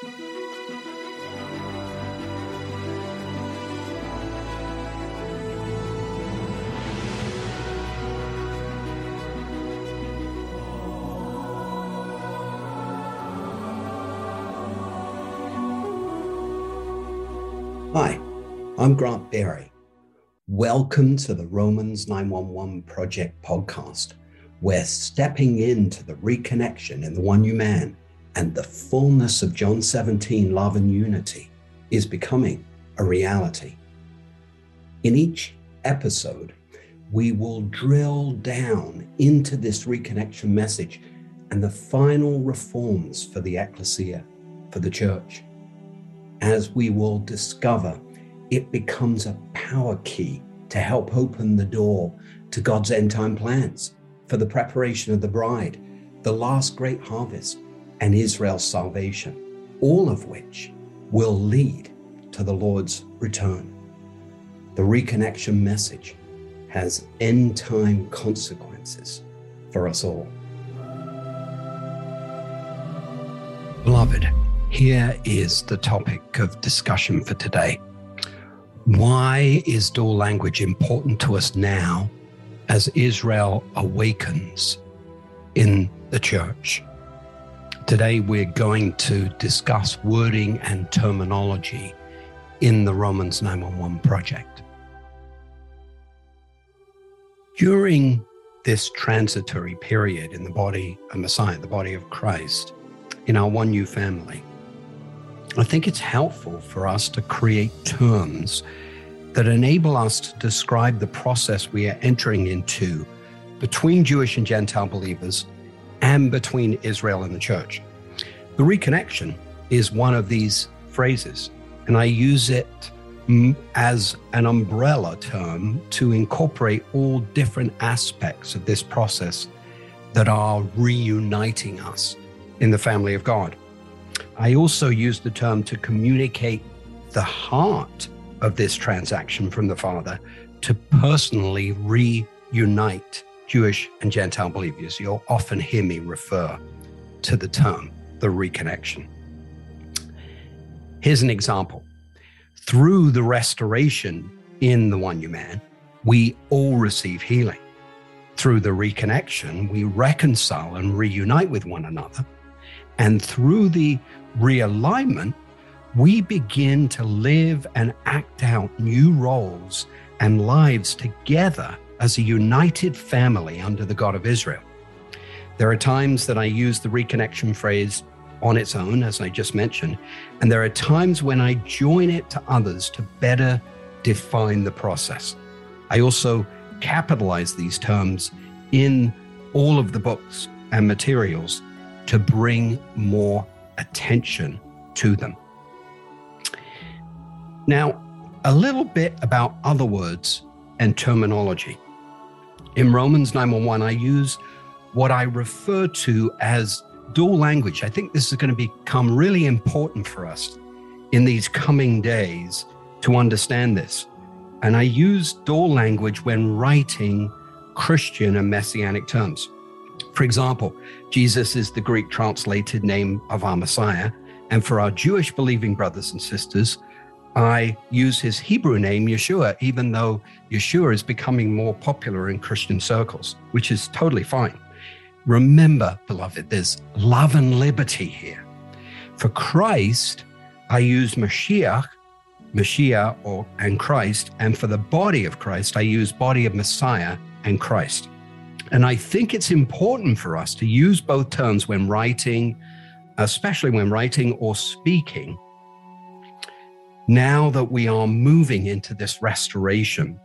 Hi, I'm Grant Berry. Welcome to the Romans 911 Project podcast. We're stepping into the reconnection in the one new man and the fullness of John 17 love and unity is becoming a reality. In each episode, we will drill down into this reconnection message and the final reforms for the ecclesia, for the church as we will discover, it becomes a power key to help open the door to God's end time plans for the preparation of the bride, the last great harvest, and Israel's salvation, all of which will lead to the Lord's return. The reconnection message has end time consequences for us all. Beloved, here is the topic of discussion for today. Why is dual language important to us now as Israel awakens in the church? Today, we're going to discuss wording and terminology in the Romans 911 project. During this transitory period in the body of Messiah, the body of Christ, in our one new family, I think it's helpful for us to create terms that enable us to describe the process we are entering into between Jewish and Gentile believers and between Israel and the church. The reconnection is one of these phrases, and I use it as an umbrella term to incorporate all different aspects of this process that are reuniting us in the family of God. I also use the term to communicate the heart of this transaction from the Father to personally reunite Jewish and Gentile believers. You'll often hear me refer to the term, the reconnection. Here's an example. Through the restoration in the one new man, we all receive healing. Through the reconnection, we reconcile and reunite with one another. And through the realignment, we begin to live and act out new roles and lives together as a united family under the God of Israel. There are times that I use the reconnection phrase on its own, as I just mentioned, and there are times when I join it to others to better define the process. I also capitalize these terms in all of the books and materials to bring more attention to them. Now, a little bit about other words and terminology. In Romans 911, I use what I refer to as dual language. I think this is going to become really important for us in these coming days to understand this. And I use dual language when writing Christian and messianic terms. For example, Jesus is the Greek translated name of our Messiah. And for our Jewish believing brothers and sisters, I use his Hebrew name, Yeshua, even though Yeshua is becoming more popular in Christian circles, which is totally fine. Remember, beloved, there's love and liberty here. For Christ, I use Mashiach, Mashiach or and Christ, and for the body of Christ, I use body of Messiah and Christ. And I think it's important for us to use both terms when writing, especially when writing or speaking. Now that we are moving into this restoration,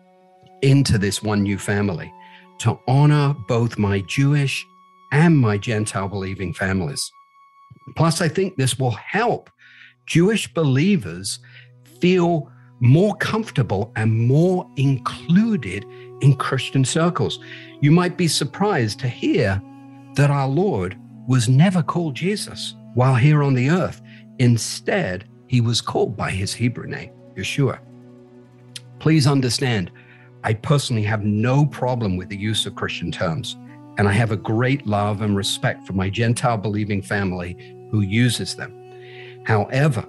into this one new family, to honor both my Jewish and my Gentile believing families. Plus, I think this will help Jewish believers feel more comfortable and more included in Christian circles. You might be surprised to hear that our Lord was never called Jesus while here on the earth. Instead, he was called by his Hebrew name, Yeshua. Please understand, I personally have no problem with the use of Christian terms, and I have a great love and respect for my Gentile believing family who uses them. However,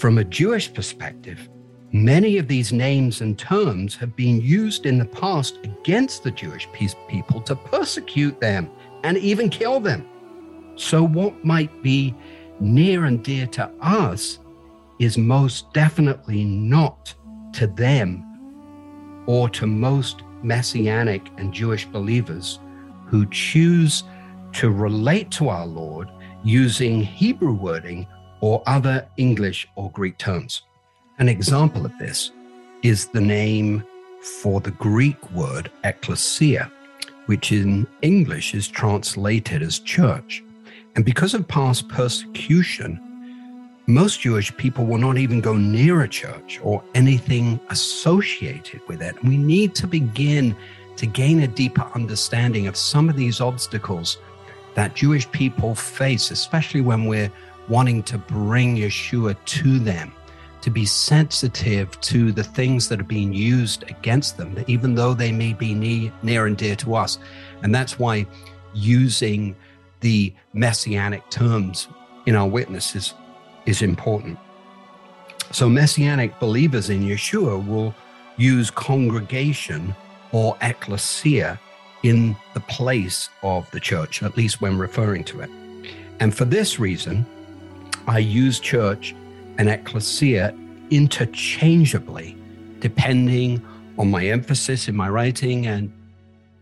from a Jewish perspective, many of these names and terms have been used in the past against the Jewish people to persecute them and even kill them. So, what might be near and dear to us is most definitely not to them or to most Messianic and Jewish believers who choose to relate to our Lord using Hebrew wording or other English or Greek terms. An example of this is the name for the Greek word ecclesia, which in English is translated as church. And because of past persecution, most Jewish people will not even go near a church or anything associated with it. We need to begin to gain a deeper understanding of some of these obstacles that Jewish people face, especially when we're wanting to bring Yeshua to them, to be sensitive to the things that are being used against them, even though they may be near and dear to us. And that's why using the messianic terms in our witnesses is important. So, messianic believers in Yeshua will use congregation or ecclesia in the place of the church, at least when referring to it. And for this reason, I use church and ecclesia interchangeably, depending on my emphasis in my writing and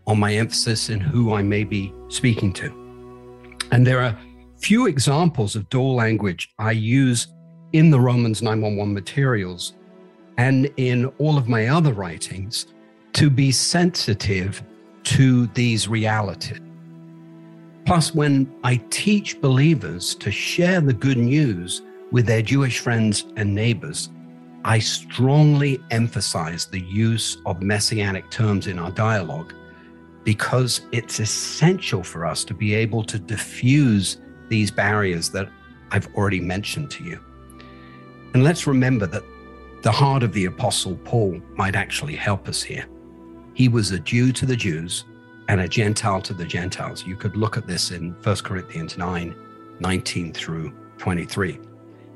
on my emphasis in who I may be speaking to. And there are few examples of dual language I use in the Romans 911 materials and in all of my other writings to be sensitive to these realities. Plus, when I teach believers to share the good news with their Jewish friends and neighbors, I strongly emphasize the use of messianic terms in our dialogue because it's essential for us to be able to diffuse these barriers that I've already mentioned to you. And let's remember that the heart of the Apostle Paul might actually help us here. He was a Jew to the Jews and a Gentile to the Gentiles. You could look at this in 1 Corinthians 9 19 through 23.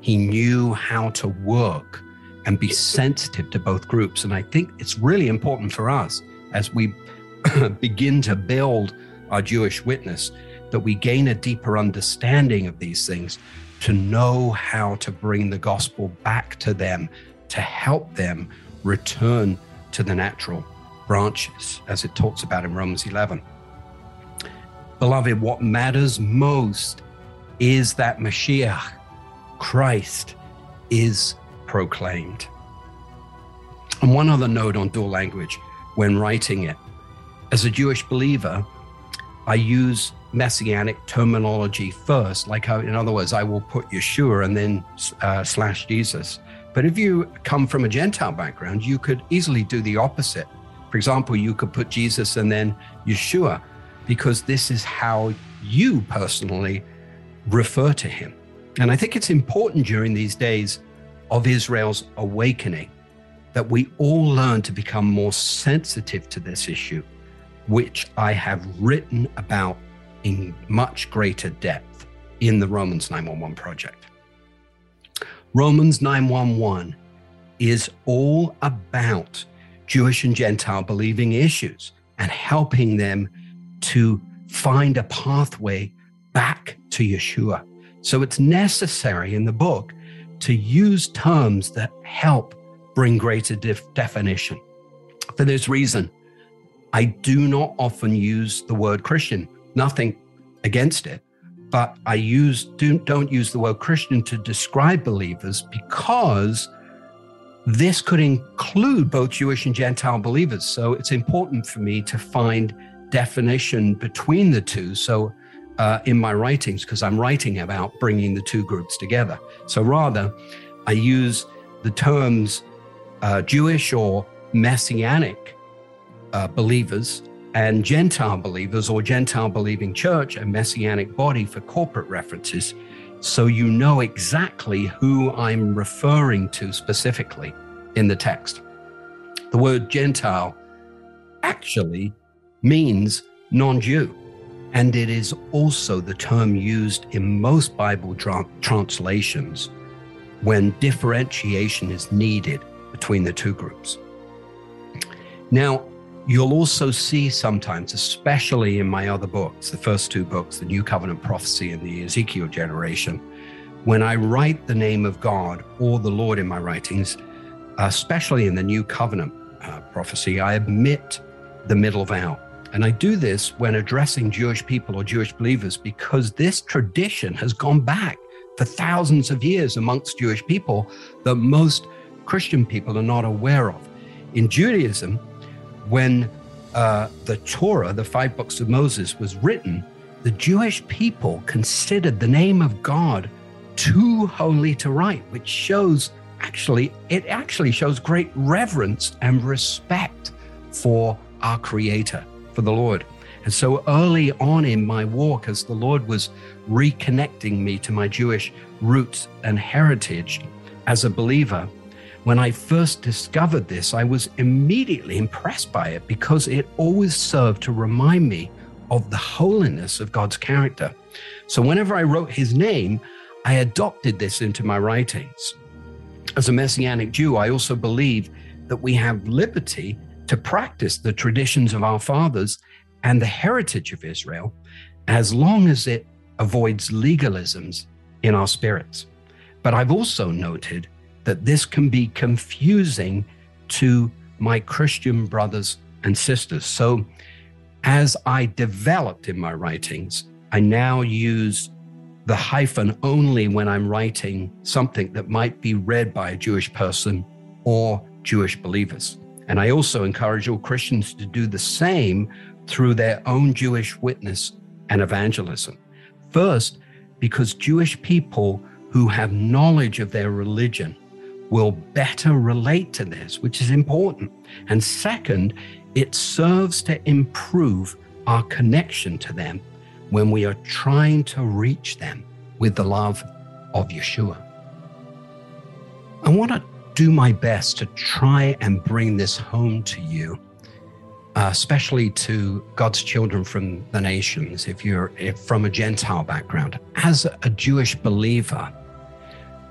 He knew how to work and be sensitive to both groups. And I think it's really important for us as we begin to build our Jewish witness that we gain a deeper understanding of these things to know how to bring the gospel back to them, to help them return to the natural branches, as it talks about in Romans 11. Beloved, what matters most is that Mashiach, Christ, is proclaimed. And one other note on dual language when writing it. As a Jewish believer, I use messianic terminology first. Like, how, in other words, I will put Yeshua and then uh, slash Jesus. But if you come from a Gentile background, you could easily do the opposite. For example, you could put Jesus and then Yeshua, because this is how you personally refer to him. And I think it's important during these days of Israel's awakening that we all learn to become more sensitive to this issue, which I have written about in much greater depth in the Romans 911 project. Romans 911 is all about Jewish and Gentile believing issues and helping them to find a pathway back to Yeshua. So it's necessary in the book to use terms that help bring greater def- definition. For this reason, I do not often use the word Christian nothing against it. But I use do, don't use the word Christian to describe believers because this could include both Jewish and Gentile believers. So it's important for me to find definition between the two. So uh, in my writings, because I'm writing about bringing the two groups together. So rather, I use the terms uh, Jewish or Messianic uh, believers and Gentile believers or Gentile believing church and messianic body for corporate references. So you know exactly who I'm referring to specifically in the text. The word Gentile actually means non Jew, and it is also the term used in most Bible tra- translations when differentiation is needed between the two groups. Now, you'll also see sometimes, especially in my other books, the first two books, the New Covenant Prophecy and the Ezekiel generation, when I write the name of God or the Lord in my writings, especially in the New Covenant uh, prophecy, I omit the middle vowel. And I do this when addressing Jewish people or Jewish believers because this tradition has gone back for thousands of years amongst Jewish people that most Christian people are not aware of. In Judaism, when uh, the Torah, the five books of Moses, was written, the Jewish people considered the name of God too holy to write, which shows actually, it actually shows great reverence and respect for our Creator, for the Lord. And so early on in my walk, as the Lord was reconnecting me to my Jewish roots and heritage as a believer, when I first discovered this, I was immediately impressed by it because it always served to remind me of the holiness of God's character. So whenever I wrote his name, I adopted this into my writings. As a Messianic Jew, I also believe that we have liberty to practice the traditions of our fathers and the heritage of Israel as long as it avoids legalisms in our spirits. But I've also noted that this can be confusing to my Christian brothers and sisters. So, as I developed in my writings, I now use the hyphen only when I'm writing something that might be read by a Jewish person or Jewish believers. And I also encourage all Christians to do the same through their own Jewish witness and evangelism. First, because Jewish people who have knowledge of their religion will better relate to this, which is important. And second, it serves to improve our connection to them when we are trying to reach them with the love of Yeshua. I want to do my best to try and bring this home to you uh, especially to God's children from the nations, if you're if from a Gentile background. As a Jewish believer,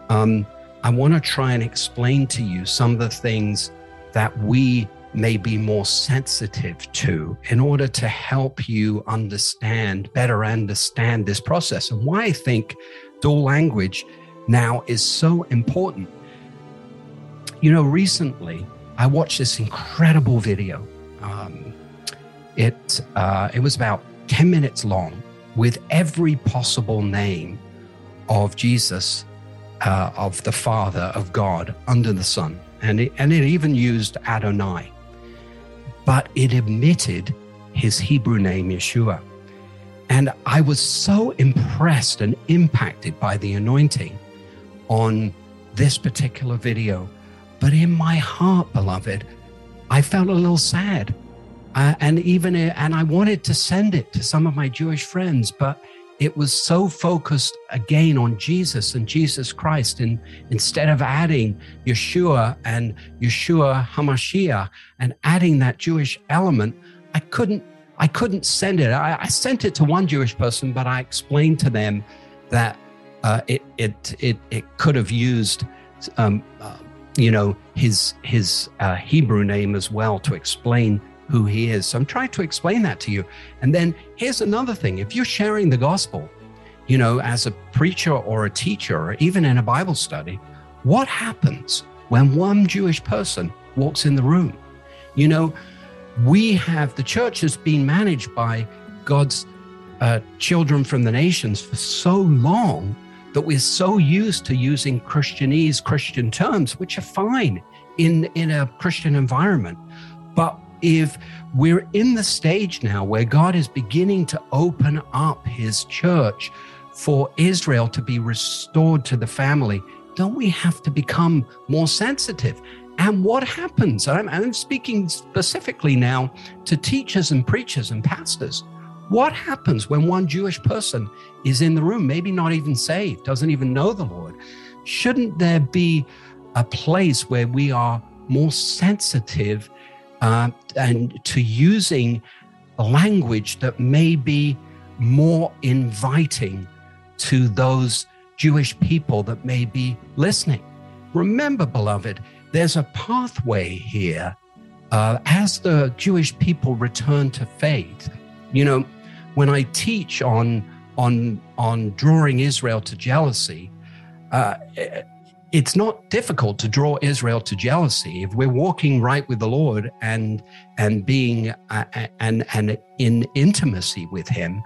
um, I want to try and explain to you some of the things that we may be more sensitive to in order to help you understand, better understand this process and why I think dual language now is so important. You know, recently I watched this incredible video um, it uh, it was about ten minutes long with every possible name of Jesus, uh, of the Father of God under the sun, and it, and it even used Adonai, but it omitted his Hebrew name Yeshua. And I was so impressed and impacted by the anointing on this particular video. But in my heart, beloved, I felt a little sad. Uh, and even, uh, and I wanted to send it to some of my Jewish friends, but it was so focused again on Jesus and Jesus Christ. And instead of adding Yeshua and Yeshua HaMashiach and adding that Jewish element, I couldn't, I couldn't send it. I, I sent it to one Jewish person, but I explained to them that uh, it, it, it, it could have used um, uh, you know, his his uh, Hebrew name as well to explain who he is. So I'm trying to explain that to you. And then here's another thing: if you're sharing the gospel, you know, as a preacher or a teacher, or even in a Bible study, what happens when one Jewish person walks in the room? You know, we have the church has been managed by God's uh, children from the nations for so long that we're so used to using Christianese, Christian terms, which are fine in, in a Christian environment. But if we're in the stage now where God is beginning to open up his church for Israel to be restored to the family, don't we have to become more sensitive? And what happens? I'm, I'm speaking specifically now to teachers and preachers and pastors. What happens when one Jewish person is in the room, maybe not even saved, doesn't even know the Lord? Shouldn't there be a place where we are more sensitive uh, and to using language that may be more inviting to those Jewish people that may be listening. Remember, beloved, there's a pathway here uh, as the Jewish people return to faith. You know, when I teach on on on drawing Israel to jealousy, uh, it's not difficult to draw Israel to jealousy if we're walking right with the Lord and and being uh, and and in intimacy with Him,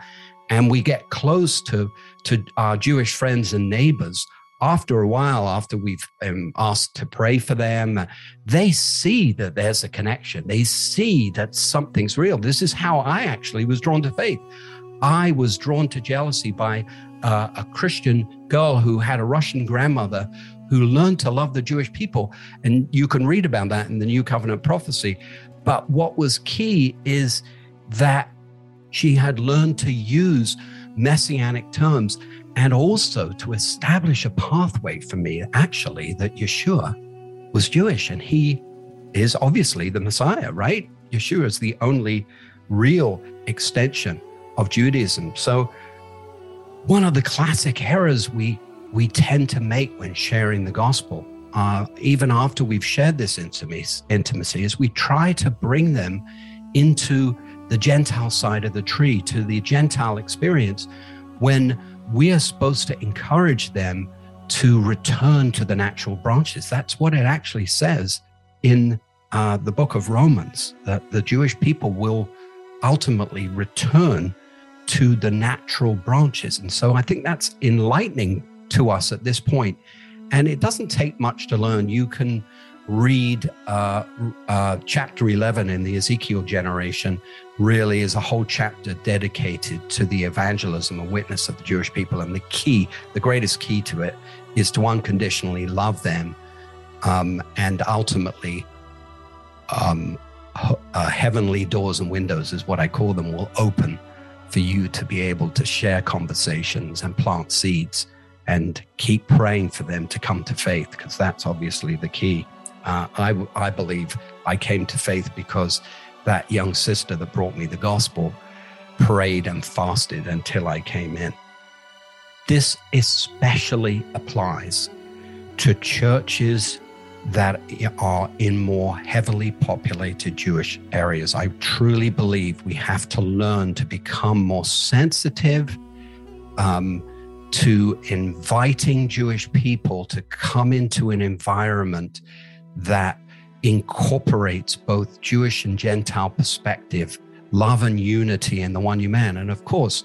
and we get close to to our Jewish friends and neighbors. After a while, after we've um, asked to pray for them, they see that there's a connection. They see that something's real. This is how I actually was drawn to faith. I was drawn to jealousy by uh, a Christian girl who had a Russian grandmother who learned to love the Jewish people. And you can read about that in the New Covenant prophecy. But what was key is that she had learned to use messianic terms and also to establish a pathway for me, actually, that Yeshua was Jewish and he is obviously the Messiah, right? Yeshua is the only real extension of Judaism. So, one of the classic errors we we tend to make when sharing the gospel, uh, even after we've shared this intimacy, is we try to bring them into the Gentile side of the tree, to the Gentile experience, when we are supposed to encourage them to return to the natural branches. That's what it actually says in uh, the book of Romans, that the Jewish people will ultimately return to the natural branches. And so I think that's enlightening to us at this point. And it doesn't take much to learn. You can read uh, uh, chapter 11 in the Ezekiel generation, really is a whole chapter dedicated to the evangelism and witness of the Jewish people. And the key, the greatest key to it, is to unconditionally love them um, and ultimately um, uh, heavenly doors and windows, is what I call them, will open for you to be able to share conversations and plant seeds and keep praying for them to come to faith because that's obviously the key. Uh, I, I believe I came to faith because that young sister that brought me the gospel prayed and fasted until I came in. This especially applies to churches that are in more heavily populated Jewish areas. I truly believe we have to learn to become more sensitive um, to inviting Jewish people to come into an environment that incorporates both Jewish and Gentile perspective, love and unity in the one new man. And of course,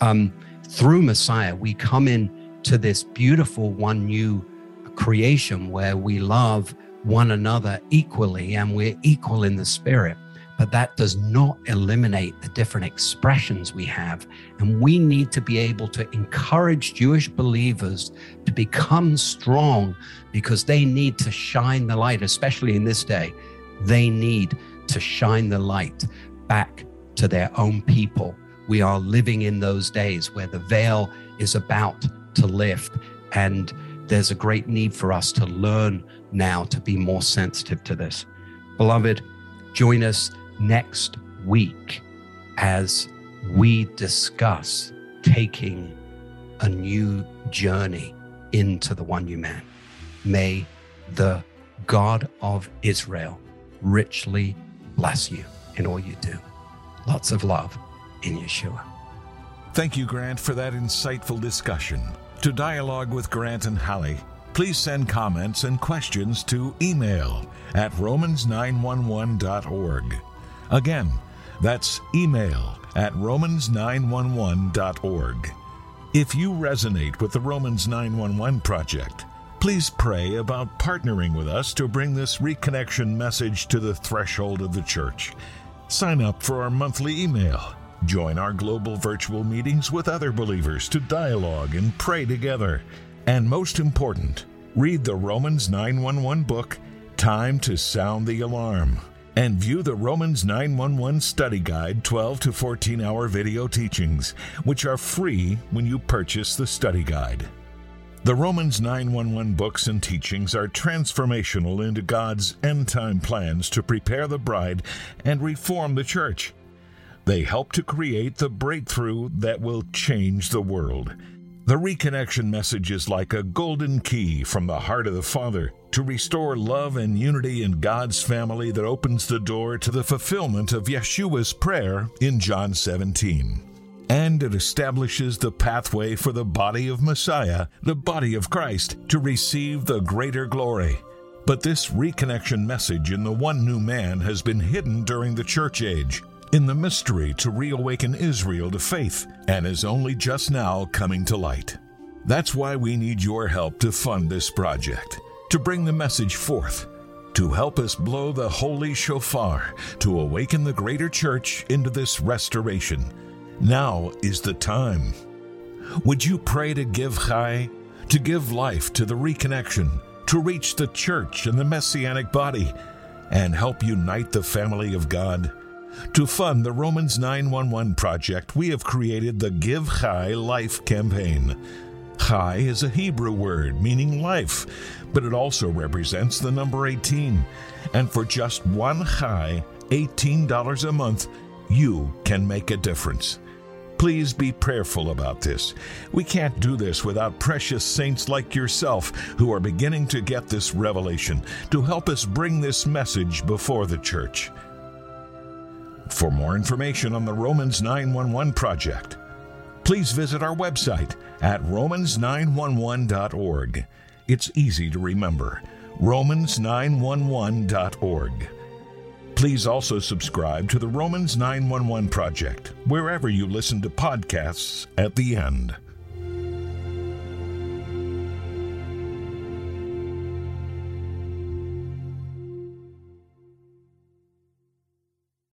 um, through Messiah, we come in to this beautiful one new creation where we love one another equally and we're equal in the spirit. But that does not eliminate the different expressions we have. And we need to be able to encourage Jewish believers to become strong because they need to shine the light, especially in this day. They need to shine the light back to their own people. We are living in those days where the veil is about to lift and there's a great need for us to learn now to be more sensitive to this. Beloved, join us next week as we discuss taking a new journey into the one new man. May the God of Israel richly bless you in all you do. Lots of love in Yeshua. Thank you, Grant, for that insightful discussion. To dialogue with Grant and Holly, please send comments and questions to email at romans911.org. Again, that's email at romans911.org. If you resonate with the Romans 911 project, please pray about partnering with us to bring this reconnection message to the threshold of the church. Sign up for our monthly email Join our global virtual meetings with other believers to dialogue and pray together. And most important, read the Romans 911 book, Time to Sound the Alarm, and view the Romans 911 Study Guide 12 to 14 hour video teachings, which are free when you purchase the study guide. The Romans 911 books and teachings are transformational into God's end time plans to prepare the bride and reform the church. They help to create the breakthrough that will change the world. The reconnection message is like a golden key from the heart of the Father to restore love and unity in God's family that opens the door to the fulfillment of Yeshua's prayer in John 17. And it establishes the pathway for the body of Messiah, the body of Christ, to receive the greater glory. But this reconnection message in the one new man has been hidden during the church age in the mystery to reawaken Israel to faith and is only just now coming to light. That's why we need your help to fund this project, to bring the message forth, to help us blow the holy shofar, to awaken the greater church into this restoration. Now is the time. Would you pray to give Chai, to give life to the reconnection, to reach the church and the messianic body, and help unite the family of God? To fund the Romans 911 project, we have created the Give Chai Life campaign. Chai is a Hebrew word meaning life, but it also represents the number 18. And for just one Chai, $18 a month, you can make a difference. Please be prayerful about this. We can't do this without precious saints like yourself who are beginning to get this revelation to help us bring this message before the church. For more information on the Romans 911 project, please visit our website at romans911.org. It's easy to remember romans911.org. Please also subscribe to the Romans 911 project wherever you listen to podcasts at the end.